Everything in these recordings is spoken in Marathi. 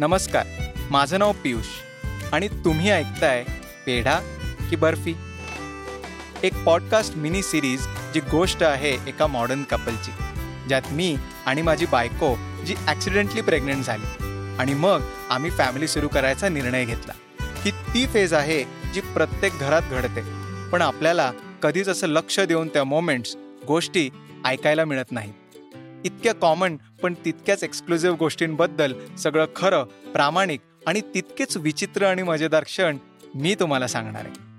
नमस्कार माझं नाव पियुष आणि तुम्ही ऐकताय पेढा की बर्फी. एक पॉडकास्ट मिनी सिरीज जी गोष्ट आहे एका मॉडर्न कपलची ज्यात मी आणि माझी बायको जी ॲक्सिडेंटली प्रेग्नंट झाली आणि मग आम्ही फॅमिली सुरू करायचा निर्णय घेतला. ही ती फेज आहे जी प्रत्येक घरात घडते. पण आपल्याला कधीच असं लक्ष देऊन त्या मोमेंट्स गोष्टी ऐकायला मिळत नाहीत. इतक्या कॉमन पण तितक्याच एक्सक्लुझिव्ह गोष्टींबद्दल सगळं खरं प्रामाणिक आणि तितकेच विचित्र आणि मजेदार क्षण मी तुम्हाला सांगणार आहे.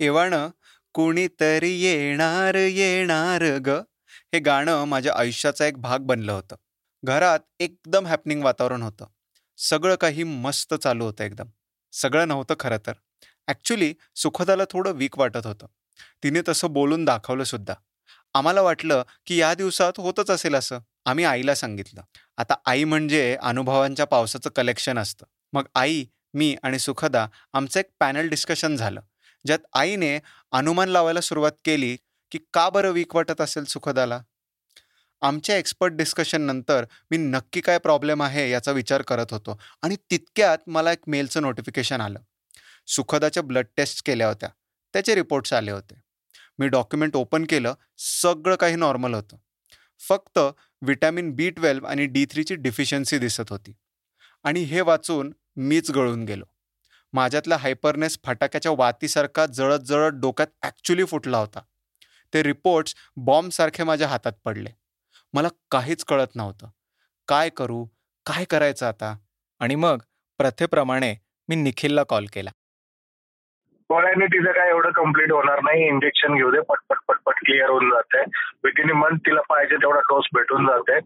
एवाणं कुणीतरी येणार येणार ग. हे गाणं माझ्या आयुष्याचा एक भाग बनलं होतं. घरात एकदम हॅपनिंग वातावरण होतं. सगळं काही मस्त चालू होतं एकदम. सगळं नव्हतं खरं तर. ॲक्च्युली सुखदाला थोडं वीक वाटत होतं. तिने तसं बोलून दाखवलं सुद्धा. आम्हाला वाटलं की या दिवसात होतच असेल असं. आम्ही आईला सांगितलं. आता आई म्हणजे अनुभवांच्या पावसाचं कलेक्शन असतं. मग आई मी आणि सुखदा आमचं एक पॅनल डिस्कशन झालं. ज्यात आईने अनुमान लावायला सुरुवात केली की का बरं वीक वाटत असेल सुखदाला? आमच्या एक्सपर्ट डिस्कशननंतर मी नक्की काय प्रॉब्लेम आहे याचा विचार करत होतो. आणि तितक्यात मला एक मेलचं नोटिफिकेशन आलं. सुखदाच्या ब्लड टेस्ट केल्या होत्या. त्याचे रिपोर्ट्स आले होते. मी डॉक्युमेंट ओपन केलं. सगळं काही नॉर्मल होतं. फक्त विटॅमिन बी ट्वेल्व आणि डी थ्रीची डिफिशियन्सी दिसत होती. आणि हे वाचून मीच गळून गेलो. माझ्यातला हायपरनेस फटाक्याच्या वातीसारखा जळत जळत डोक्यात ॲक्च्युली फुटला होता. ते रिपोर्ट्स बॉम्बसारखे माझ्या हातात पडले. मला काहीच कळत नव्हतं. काय करू? काय करायचं आता? आणि मग प्रथेप्रमाणे मी निखिलला कॉल केला. गोळ्याने तिचं काय एवढं कंप्लीट होणार नाही. इंजेक्शन घेऊ दे पटपट पटपट क्लिअर होऊन जाते विदिन मंथ तिला पाहिजे तेवढा डोस भेटून जाते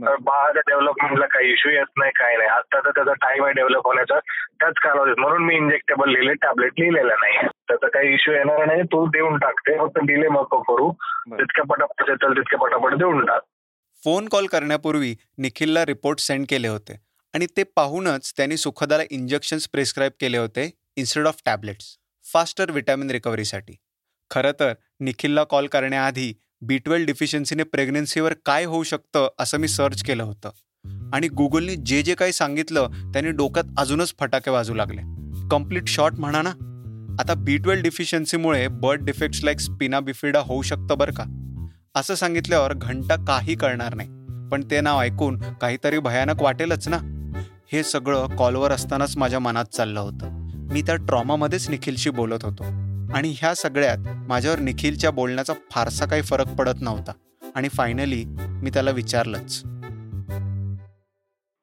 बाळाच्या डेव्हलपमेंटला काही इश्यू येत नाही काही नाही. आता तर त्याचा टाइम आहे डेव्हलप होण्याचा. त्याच कालावधीत म्हणून मी इंजेक्टेबल लिहिले टॅबलेट लिहिलेला नाही. त्याचा काही इश्यू येणार नाही. तू देऊन टाकते फक्त डिले नको करू. जितक्या पटापट येतील तितक्या पटापट देऊन टाक. फोन कॉल करण्यापूर्वी निखिलला रिपोर्ट सेंड केले होते आणि ते पाहूनच त्यांनी सुखदाला इंजेक्शन्स प्रिस्क्राईब केले होते instead of tablets faster vitamin रिकव्हरीसाठी खरं तर निखिलला कॉल करण्याआधी बी ट्वेल्व डिफिशियन्सीने प्रेग्नन्सीवर काय होऊ शकतं असं मी सर्च केलं होतं. आणि गुगलनी जे जे काही सांगितलं त्यांनी डोक्यात अजूनच फटाके वाजू लागले. कंप्लीट शॉर्ट म्हणा ना. आता B twelve डिफिशियन्सीमुळे birth defects like spina bifida होऊ शकतं बरं का? असं सांगितल्यावर घंटा काही कळणार नाही. पण ते नाव ऐकून काहीतरी भयानक वाटेलच ना? हे सगळं कॉलवर असतानाच माझ्या मनात चाललं होतं. मी त्या ट्रॉमामध्येच निखिलशी बोलत होतो. आणि ह्या सगळ्यात माझ्यावर निखिलच्या बोलण्याचा फारसा काही फरक पडत नव्हता. आणि फायनली मी त्याला विचारलंच.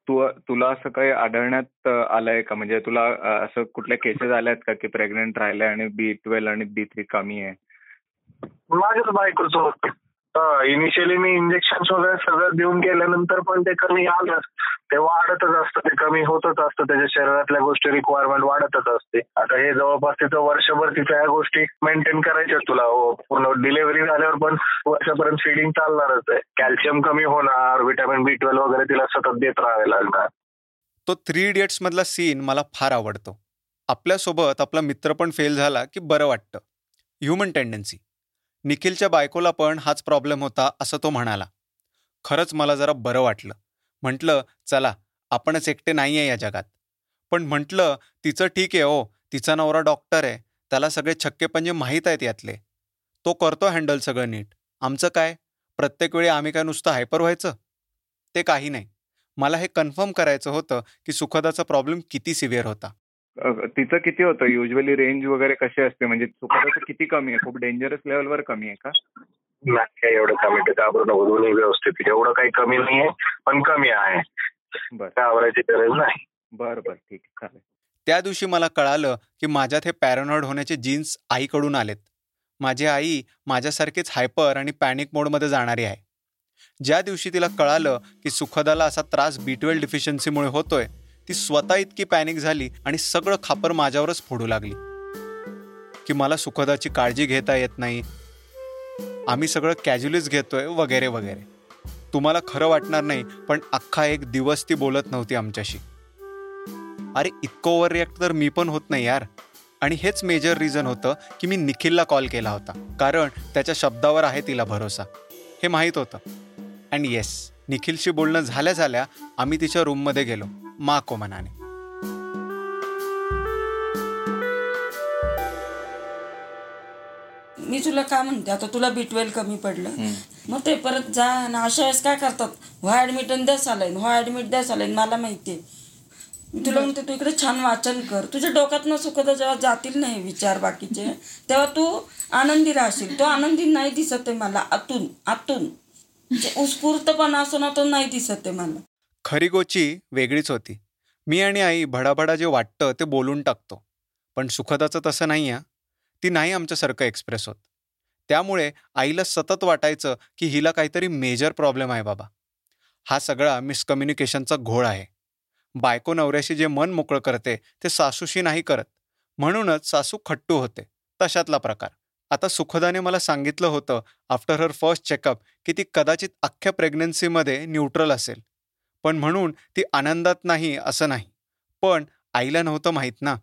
तू तुला असं काही आढळण्यात आलंय का? म्हणजे तुला असं कुठल्या केसेस आल्यात का? की प्रेग्नेंट राहिले आणि बी ट्वेल्व आणि बी थ्री कमी आहे? माझ्याच बायकोचं इनिशियली मी इंजेक्शन वगैरे सगळं देऊन गेल्यानंतर पण ते कमी आलं. ते वाढतच असतं ते कमी होतच असतं. त्याच्या शरीरातल्या गोष्टी रिक्वायरमेंट वाढतच असते. आता हे जवळपास तिथं वर्षभर तिथं ह्या गोष्टी मेंटेन करायच्या तुला. हो, पूर्ण डिलिव्हरी झाल्यावर पण वर्षापर्यंत फिडिंग चालणारच आहे. कॅल्शियम कमी होणार व्हिटॅमिन बी ट्वेल्व वगैरे तिला सतत देत राहावे लागणार. तो थ्री इडियट्स मधला सीन मला फार आवडतो. आपल्यासोबत आपला मित्र पण फेल झाला की बरं वाटतं. ह्युमन टेंडन्सी निखिलच्या बायकोला पण हाच प्रॉब्लेम होता असं तो म्हणाला. खरंच मला जरा बरं वाटलं. म्हटलं चला आपणच एकटे नाही आहे या जगात. पण म्हटलं तिचं ठीक आहे हो तिचा नवरा डॉक्टर आहे त्याला सगळे छक्के पंजे माहीत आहेत यातले. तो करतो हँडल सगळं नीट. आमचं काय? प्रत्येक वेळी आम्ही काय नुसतं हायपर व्हायचं? ते काही नाही. मला हे कन्फर्म करायचं होतं की सुखदाचा प्रॉब्लेम किती सिव्हिअर होता. तिचं किती होतं? युजली रेंज वगैरे कशी असते? म्हणजे सुखदाचं किती कमी आहे? खूप डेंजरस लेवलवर कमी आहे का? नाही एवढं कमी ते घाबरू नको. दोन्ही व्यवस्थित एवढं काही कमी नाहीये पण कमी आहे. घाबरायची गरज नाही. बरं बरं. ठीक चालेल. त्या दिवशी मला कळालं की माझ्यात हे पॅरानॉइड होण्याचे जीन्स आईकडून आलेत. माझी आई माझ्यासारखीच हायपर आणि पॅनिक मोडमध्ये जाणारी आहे. ज्या दिवशी तिला कळालं की सुखदाला असा त्रास बी ट्वेल्व डिफिशियन्सीमुळे होतोय ती स्वतः इतकी पॅनिक झाली आणि सगळं खापर माझ्यावरच फोडू लागली. की मला सुखदाची काळजी घेता येत नाही. आम्ही सगळं कॅज्युअलीच घेतोय वगैरे वगैरे. तुम्हाला खरं वाटणार नाही पण अख्खा एक दिवस ती बोलत नव्हती आमच्याशी. अरे इतकं ओव्हर रिॲक्ट तर मी पण होत नाही यार. आणि हेच मेजर रिझन होतं की मी निखिलला कॉल केला होता. कारण त्याच्या शब्दावर आहे तिला भरोसा. हे माहीत होतं. अँड येस निखिलशी बोलणं झाल्या झाल्या आम्ही तिच्या रूममध्ये गेलो. मा मनाने. मी तुला काय म्हणते आता तुला बी ट्वेल्व कमी पडलं. मग ते परत जा आणि अशा वेळेस काय करतात? व्हा ॲडमिट आणि द्या सालाईन व्हा ॲडमिट द्या सालाईन मला माहिती आहे. मी तुला म्हणते तू इकडे छान वाचन कर. तुझ्या डोक्यात न सुखदा जेव्हा जातील नाही विचार बाकीचे तेव्हा तू आनंदी राहशील. तो आनंदी नाही दिसत आहे मला. आतून आतून जे उत्स्फूर्तपणा असो ना तो नाही दिसत आहे मला. खरी गोची वेगळीच होती. मी आणि आई भडाभडा जे वाटतं ते बोलून टाकतो. पण सुखदाचं तसं नाही आहे ती नाही आमच्यासारखं एक्सप्रेस होत. त्यामुळे आईला सतत वाटायचं की हिला काहीतरी मेजर प्रॉब्लेम आहे बाबा. हा सगळा मिसकम्युनिकेशनचा घोळ आहे. बायको नवऱ्याशी जे मन मोकळं करते ते सासूशी नाही करत. म्हणूनच सासू खट्टू होते. तशातला प्रकार. आता सुखदाने मला सांगितलं होतं आफ्टर हर फर्स्ट चेकअप की ती कदाचित अख्ख्या प्रेग्नन्सीमध्ये न्यूट्रल असेल. पण म्हणून ती आनंदात नाही असं नाही. पण आईला नव्हतं माहीत ना.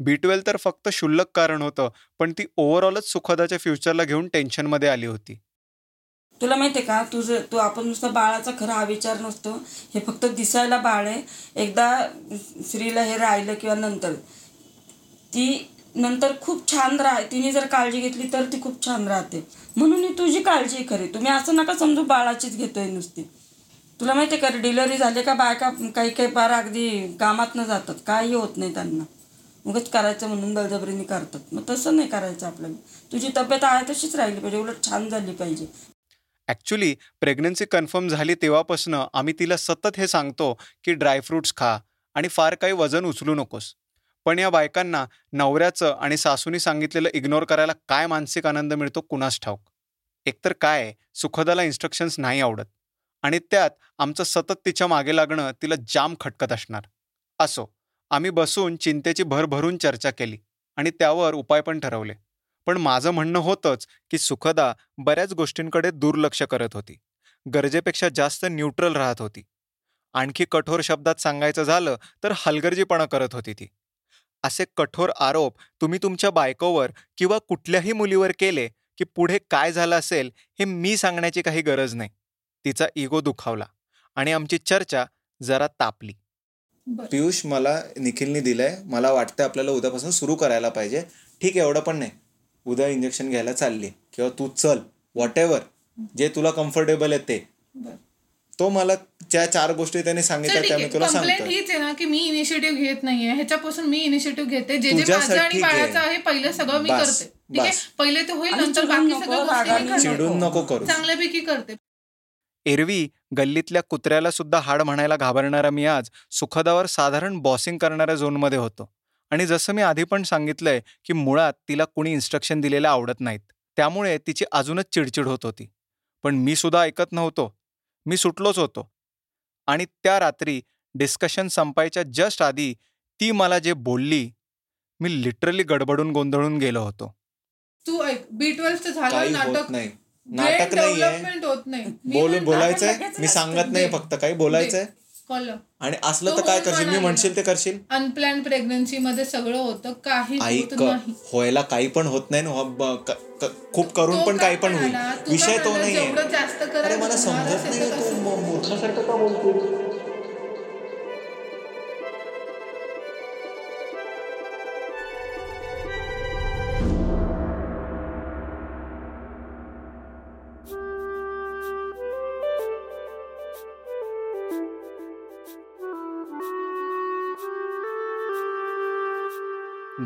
बी ट्वेल्व तर फक्त शुल्लक कारण होतं पण ती ओव्हरऑलच सुखदाच्या फ्युचरला घेऊन टेन्शनमध्ये आली होती. तुला माहितीये का? तुझं तू आपण नुसतं बाळाचा खरा हा विचार नसतो. हे फक्त दिसायला बाळ आहे. एकदा स्त्रीला हे राहिलं किंवा नंतर ती नंतर खूप छान राह तिने जर काळजी घेतली तर ती खूप छान राहते. म्हणून ही तुझी काळजी खरी तुम्ही असं नका समजू बाळाचीच घेतोय नुसती. तुला माहितीये का डिलिव्हरी झाली का बायका काही काही बार अगदी कामात जातात काही होत नाही त्यांना. उगच करायचं म्हणून बळजबरीने करतात. मग तसं नाही करायचं आपल्याला. तुझी तब्येत आहे तशीच राहिली पाहिजे उलट छान झाली पाहिजे. ॲक्च्युली प्रेग्नन्सी कन्फर्म झाली तेव्हापासून आम्ही तिला सतत हे सांगतो की ड्रायफ्रुट्स खा आणि फार काही वजन उचलू नकोस. पण या बायकांना नवऱ्याचं आणि सासूनी सांगितलेलं इग्नोर करायला काय मानसिक आनंद मिळतो कुणास ठाऊक? एकतर काय सुखदाला इन्स्ट्रक्शन्स नाही आवडत. आणि त्यात आमचं सतत तिच्यामागे लागणं तिला जाम खटकत असणार. असो आम्ही बसून चिंतेची भरभरून चर्चा केली आणि त्यावर उपाय पण ठरवले. पण माझं म्हणणं होतंच की सुखदा बऱ्याच गोष्टींकडे दुर्लक्ष करत होती. गरजेपेक्षा जास्त न्यूट्रल राहत होती. आणखी कठोर शब्दात सांगायचं झालं तर हलगर्जीपणा करत होती ती. असे कठोर आरोप तुम्ही तुमच्या बायकोवर किंवा कुठल्याही मुलीवर केले की पुढे काय झालं असेल हे मी सांगण्याची काही गरज नाही. तिचा इगो दुखावला आणि आमची चर्चा जरा तापली. पियुष मला निखिलनी दिलंय मला वाटतं आपल्याला उद्यापासून सुरू करायला पाहिजे. ठीक आहे एवढं पण नाही. उद्या इंजेक्शन घ्यायला चालली. किंवा तू चल व्हॉट एव्हर जे तुला कम्फर्टेबल आहे ते. तो मला ज्या चार गोष्टी त्याने सांगितल्या त्या मी तुला सांगतो हीच आहे ना की मी इनिशिएटिव्ह घेत नाहीये. ह्याच्यापासून मी इनिशिएटिव्ह घेते. जे जे माझं आणि ठीक आहे. बाळाचं आहे पहिलं सगळं मी बस, करते. ठीक आहे. पहिले ते होईल नंतर बाकी करते. चिडून नको करू चांगल्यापैकी करते. एरवी गल्लीतल्या कुत्र्याला सुद्धा हाड म्हणायला घाबरणारा मी आज सुखदावर साधारण बॉसिंग करणाऱ्या झोनमध्ये होतो. आणि जसं मी आधी पण सांगितलंय की मुळात तिला कुणी इन्स्ट्रक्शन दिलेलं आवडत नाहीत. त्यामुळे तिची अजूनच चिडचिड होत होती. पण मी सुद्धा ऐकत नव्हतो. मी सुटलोच होतो. आणि त्या रात्री डिस्कशन संपायच्या जस्ट आधी ती मला जे बोलली मी लिटरली गडबडून गोंधळून गेलो होतो. तू ऐक बी ट्वेल्थ झालं काही होत नाटक नाही. नाटक नाहीये. नाही. बोलून बोलायचंय मी सांगत नाही फक्त काही बोलायचंय. आणि असलं तर काय करशील? मी. म्हणशील ते करशील? अनप्लॅन प्रेग्नन्सी मध्ये सगळं होतं काही नाही. व्हायला काही पण होत नाही ना, खूप करून पण काही पण होईल. विषय तो अरे मला समजत नाही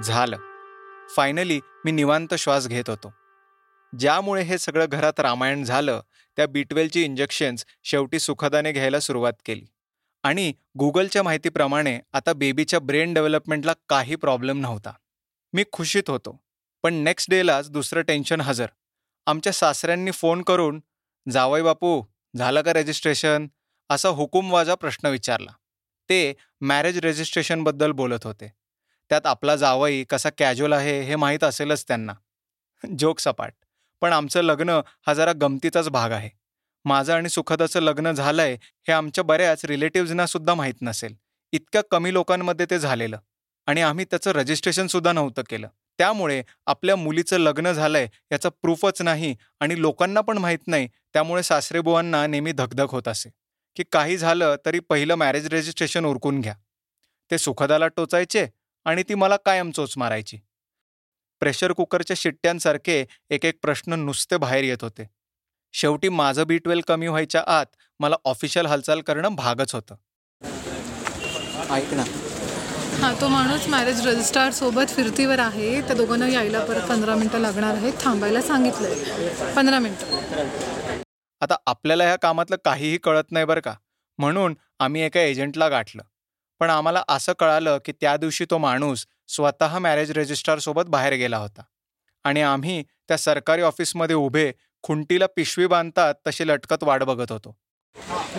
झालं. फायनली मी निवांत श्वास घेत होतो. ज्यामुळे हे सगळं घरात रामायण झालं त्या बीटवेलची इंजेक्शन्स शेवटी सुखदाने घ्यायला सुरुवात केली. आणि गुगलच्या माहितीप्रमाणे आता बेबीच्या ब्रेन डेव्हलपमेंटला काही प्रॉब्लेम नव्हता. मी खुशीत होतो. पण नेक्स्ट डेलाच दुसरं टेन्शन हजर. आमच्या सासऱ्यांनी फोन करून जावई बापू झालं का रजिस्ट्रेशन असा हुकुमवाजा प्रश्न विचारला. ते मॅरेज रजिस्ट्रेशनबद्दल बोलत होते. त्यात आपला जावई कसा कॅज्युअल आहे हे माहीत असेलच त्यांना. जोक सपाट पण आमचं लग्न हा जरा गमतीचाच भाग आहे. माझं आणि सुखदाचं लग्न झालंय हे आमच्या बऱ्याच रिलेटिव्हजना सुद्धा माहीत नसेल. इतक्या कमी लोकांमध्ये ते झालेलं. आणि आम्ही त्याचं रजिस्ट्रेशन सुद्धा नव्हतं केलं. त्यामुळे आपल्या मुलीचं लग्न झालंय याचं प्रूफच नाही आणि लोकांना पण माहीत नाही त्यामुळे सासरेबुवांना नेहमी धकधक होत असे. की काही झालं तरी पहिलं मॅरेज रजिस्ट्रेशन उरकून घ्या. ते सुखदाला टोचायचे आणि ती मला कायम चोच मारायची. प्रेशर कुकरच्या शिट्ट्यांसारखे एक एक प्रश्न नुसते बाहेर येत होते. शेवटी माझं बी ट्वेल्व कमी व्हायच्या आत मला ऑफिशियल हालचाल करणं भागच होतं. ऐक ना. हां तो माणूस मॅरेज रजिस्ट्रार सोबत फिरतीवर आहे. त्या दोघांना यायला परत पंधरा मिनटं लागणार आहेत. थांबायला सांगितलंय. पंधरा मिनटं. आता आपल्याला ह्या कामातलं काहीही कळत नाही बरं का. म्हणून आम्ही एका एजंटला गाठलं. पण आम्हाला असं कळालं की त्या दिवशी तो माणूस स्वतः मॅरेज रजिस्ट्रारसोबत बाहेर गेला होता. आणि आम्ही त्या सरकारी ऑफिसमध्ये उभे खुंटीला पिशवी बांधतात तशी लटकत वाट बघत होतो.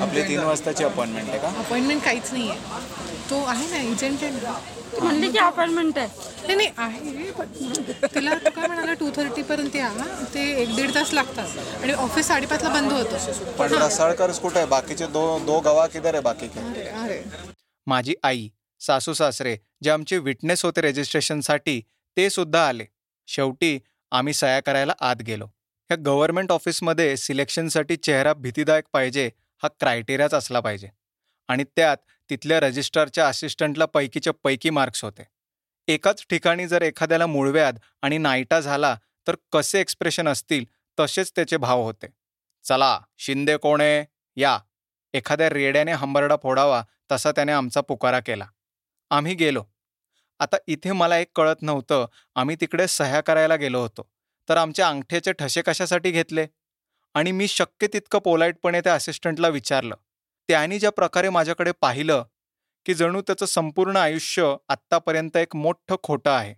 आपली तीन वाजताची अपॉइंटमेंट आहे का? अपॉइंटमेंट काहीच नाही आहे तो आहे ना एजंट आहे म्हणली की अपॉइंटमेंट आहे. नाही नाही आहे तिला तू काय म्हणाला टू थर्टीपर्यंत या ते एक दीड तास लागतात. आणि ऑफिस साडेपाचला बंद होतं. पण रसाळकरच कुठे आहे बाकीचे दो दो गवा किधर आहे बाकी अरे अरे. माझी आई सासू सासरे जे आमचे विटनेस होते रजिस्ट्रेशनसाठी ते सुद्धा आले. शेवटी आम्ही सह्या करायला आत गेलो. ह्या गव्हर्नमेंट ऑफिसमध्ये सिलेक्शनसाठी चेहरा भीतीदायक पाहिजे हा क्रायटेरियाच असला पाहिजे. आणि त्यात तिथल्या रजिस्ट्रारच्या असिस्टंटला पैकीच्या पैकी मार्क्स होते. एकाच ठिकाणी जर एखाद्याला मूळव्याध आणि नाईटा झाला तर कसे एक्सप्रेशन असतील तसेच त्याचे भाव होते. चला शिंदे कोण आहे या. एखाद्या रेड्याने हंबरडा फोडावा तसा त्याने आमचा पुकारा केला. आम्ही गेलो. आता इथे मला एक कळत नव्हतं आम्ही तिकडे सह्या करायला गेलो होतो. तर आमच्या अंगठ्याचे ठसे कशासाठी घेतले? आणि मी शक्य तितकं पोलाईटपणे त्या असिस्टंटला विचारलं. त्याने ज्या प्रकारे माझ्याकडे पाहिलं की जणू त्याचं संपूर्ण आयुष्य आत्तापर्यंत एक मोठं खोटं आहे.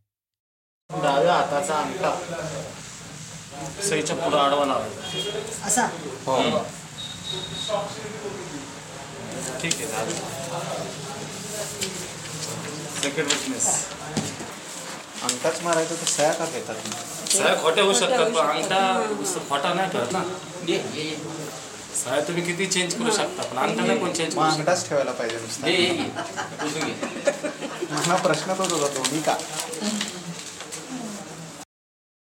डाव्या हाताचा अंगठा. सईच्या पुढं आडवा लावायचा असा? ठीक आहे सेकंड विटनेस अंगठाच मारायचं तर सह्या का घेतात? साहेब खोटे होऊ शकतात पण अंगठा खोटा नाही ठरत ना. साहेब तुम्ही किती चेंज करू शकता पण अंगठा नाही कोण चेंज करू अंगठाच ठेवायला पाहिजे नुसतं. मला प्रश्न तोच होता दोन्ही का?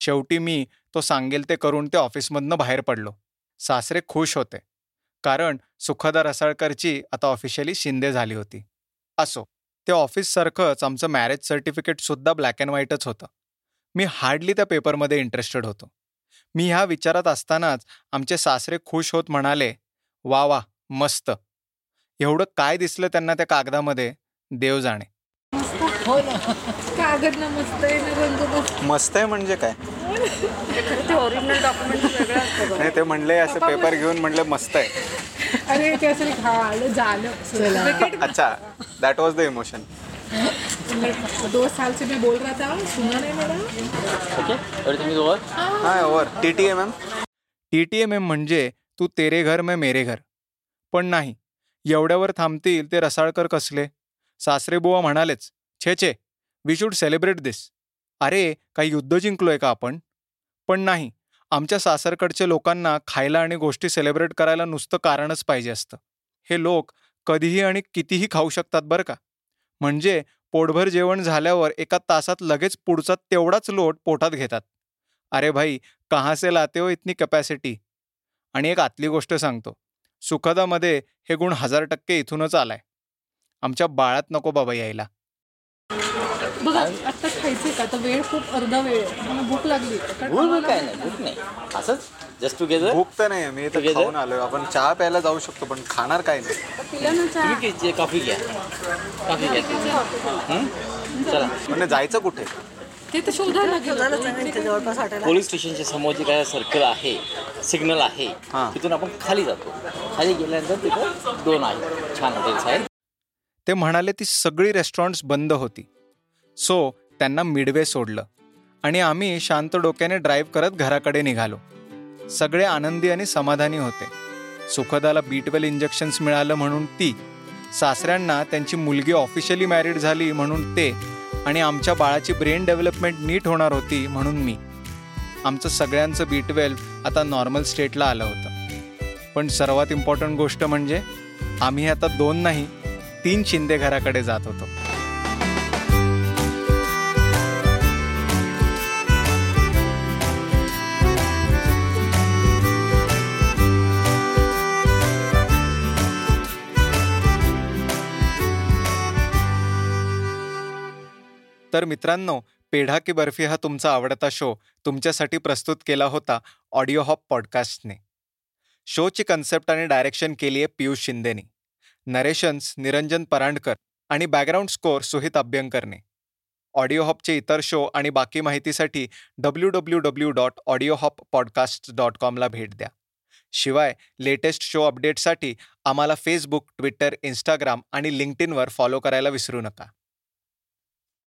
शेवटी मी तो सांगेल ते करून ते ऑफिसमधनं बाहेर पडलो. सासरे खुश होते. कारण सुखदा रसाळकरची आता ऑफिशियली शिंदे झाली होती. असो ते ऑफिससारखंच आमचं मॅरेज सर्टिफिकेट सुद्धा ब्लॅक अँड व्हाईटच होतं. मी हार्डली त्या पेपरमध्ये इंटरेस्टेड होतो. मी ह्या विचारात असतानाच आमचे सासरे खुश होत म्हणाले वा वा मस्त. एवढं काय दिसलं त्यांना त्या कागदामध्ये? देव जाणे. कागद ना मस्त आहे ना रंग मस्त मस्त आहे म्हणजे काय? ते ओरिजिनल डॉक्युमेंट वेगळं असतं नाही ते म्हणले असं पेपर घेऊन म्हणले मस्त आहे. अरे ते असं झालं. झालं अच्छा दॅट वॉज द इमोशन दो साल से मैं बोल रहा था सुना नहीं मेरा. Hi over T T M M T T M M म्हणजे तू तेरे घर मैं मेरे घर. पण नाही एवढ्यावर थांबतील ते रसाळकर कसले? सासरेबुवा म्हणालेच छे छे. वी शूड सेलिब्रेट दिस अरे काही युद्ध जिंकलोय का आपण? पण नाही. आमच्या सासरकडच्या लोकांना खायला आणि गोष्टी सेलिब्रेट करायला नुसतं कारणच पाहिजे असतं. हे लोक कधीही आणि कितीही खाऊ शकतात बरं का? म्हणजे पोटभर जेवण झाल्यावर एका तासात लगेच पुढचा तेवढाच लोट पोटात घेतात. अरे भाई कहाँ से लाते हो इतनी कॅपॅसिटी आणि एक आतली गोष्ट सांगतो. सुखदामध्ये हे गुण हजार टक्के इथूनच आलाय. आमच्या बाळात नको बाबा यायला. बघा आता खायचंय का? आता वेळ खूप अर्धा वेळ आहे. मला भूक लागली. कारण भूक आम्हाला- काय नाही भूक नाही. असंच? जस्ट टुगेदर भूक तर नाही मी तर Together? खाऊन आलोय. आपण चहा प्यायला जाऊ शकतो पण खाणार काय नाही. तुम्ही किती कॉफी घ्या. कॉफी घ्या हं? चला. म्हणजे जायचं कुठे? ते तर शोधायला गेलं पोलीस स्टेशनच्या समोर जे काय सर्कल आहे सिग्नल आहे हां. तिथून आपण खाली जातो. खाली गेल्यानंतर तिथं दोन आहे. छान हॉटेल्स आहेत. ते म्हणाले ती सगळी रेस्टॉरंट्स बंद होती. सो त्यांना मिडवे सोडलं. आणि आम्ही शांत डोक्याने ड्राईव्ह करत घराकडे निघालो. सगळे आनंदी आणि समाधानी होते. सुखदाला बीटवेल इंजेक्शन्स मिळालं म्हणून ती सासऱ्यांना त्यांची मुलगी ऑफिशियली मॅरिड झाली म्हणून ते आणि आमच्या बाळाची ब्रेन डेव्हलपमेंट नीट होणार होती म्हणून मी. आमचं सगळ्यांचं बी ट्वेल्व आता नॉर्मल स्टेटला आलं होतं. पण सर्वात इम्पॉर्टंट गोष्ट म्हणजे आम्ही आता दोन नाही तीन शिंदे घराकडे जात होतो. तर मित्रांनो पेढा की बर्फी हा तुमचा आवडता शो. तुमच्यासाठी प्रस्तुत केला होता ऑडिओ हॉप पॉडकास्टने शोची कन्सेप्ट आणि डायरेक्शन केली आहे पियुष शिंदेनी. नरेशन्स निरंजन परांडकर आणि बॅकग्राऊंड स्कोअर सुहित अभ्यंकरने. ऑडिओ हॉपचे इतर शो आणि बाकी माहितीसाठी W W W dot Audio Hop podcast dot कॉमला भेट द्या. शिवाय लेटेस्ट शो अपडेटसाठी आम्हाला फेसबुक ट्विटर इंस्टाग्राम आणि लिंक्डइनवर फॉलो करायला विसरू नका.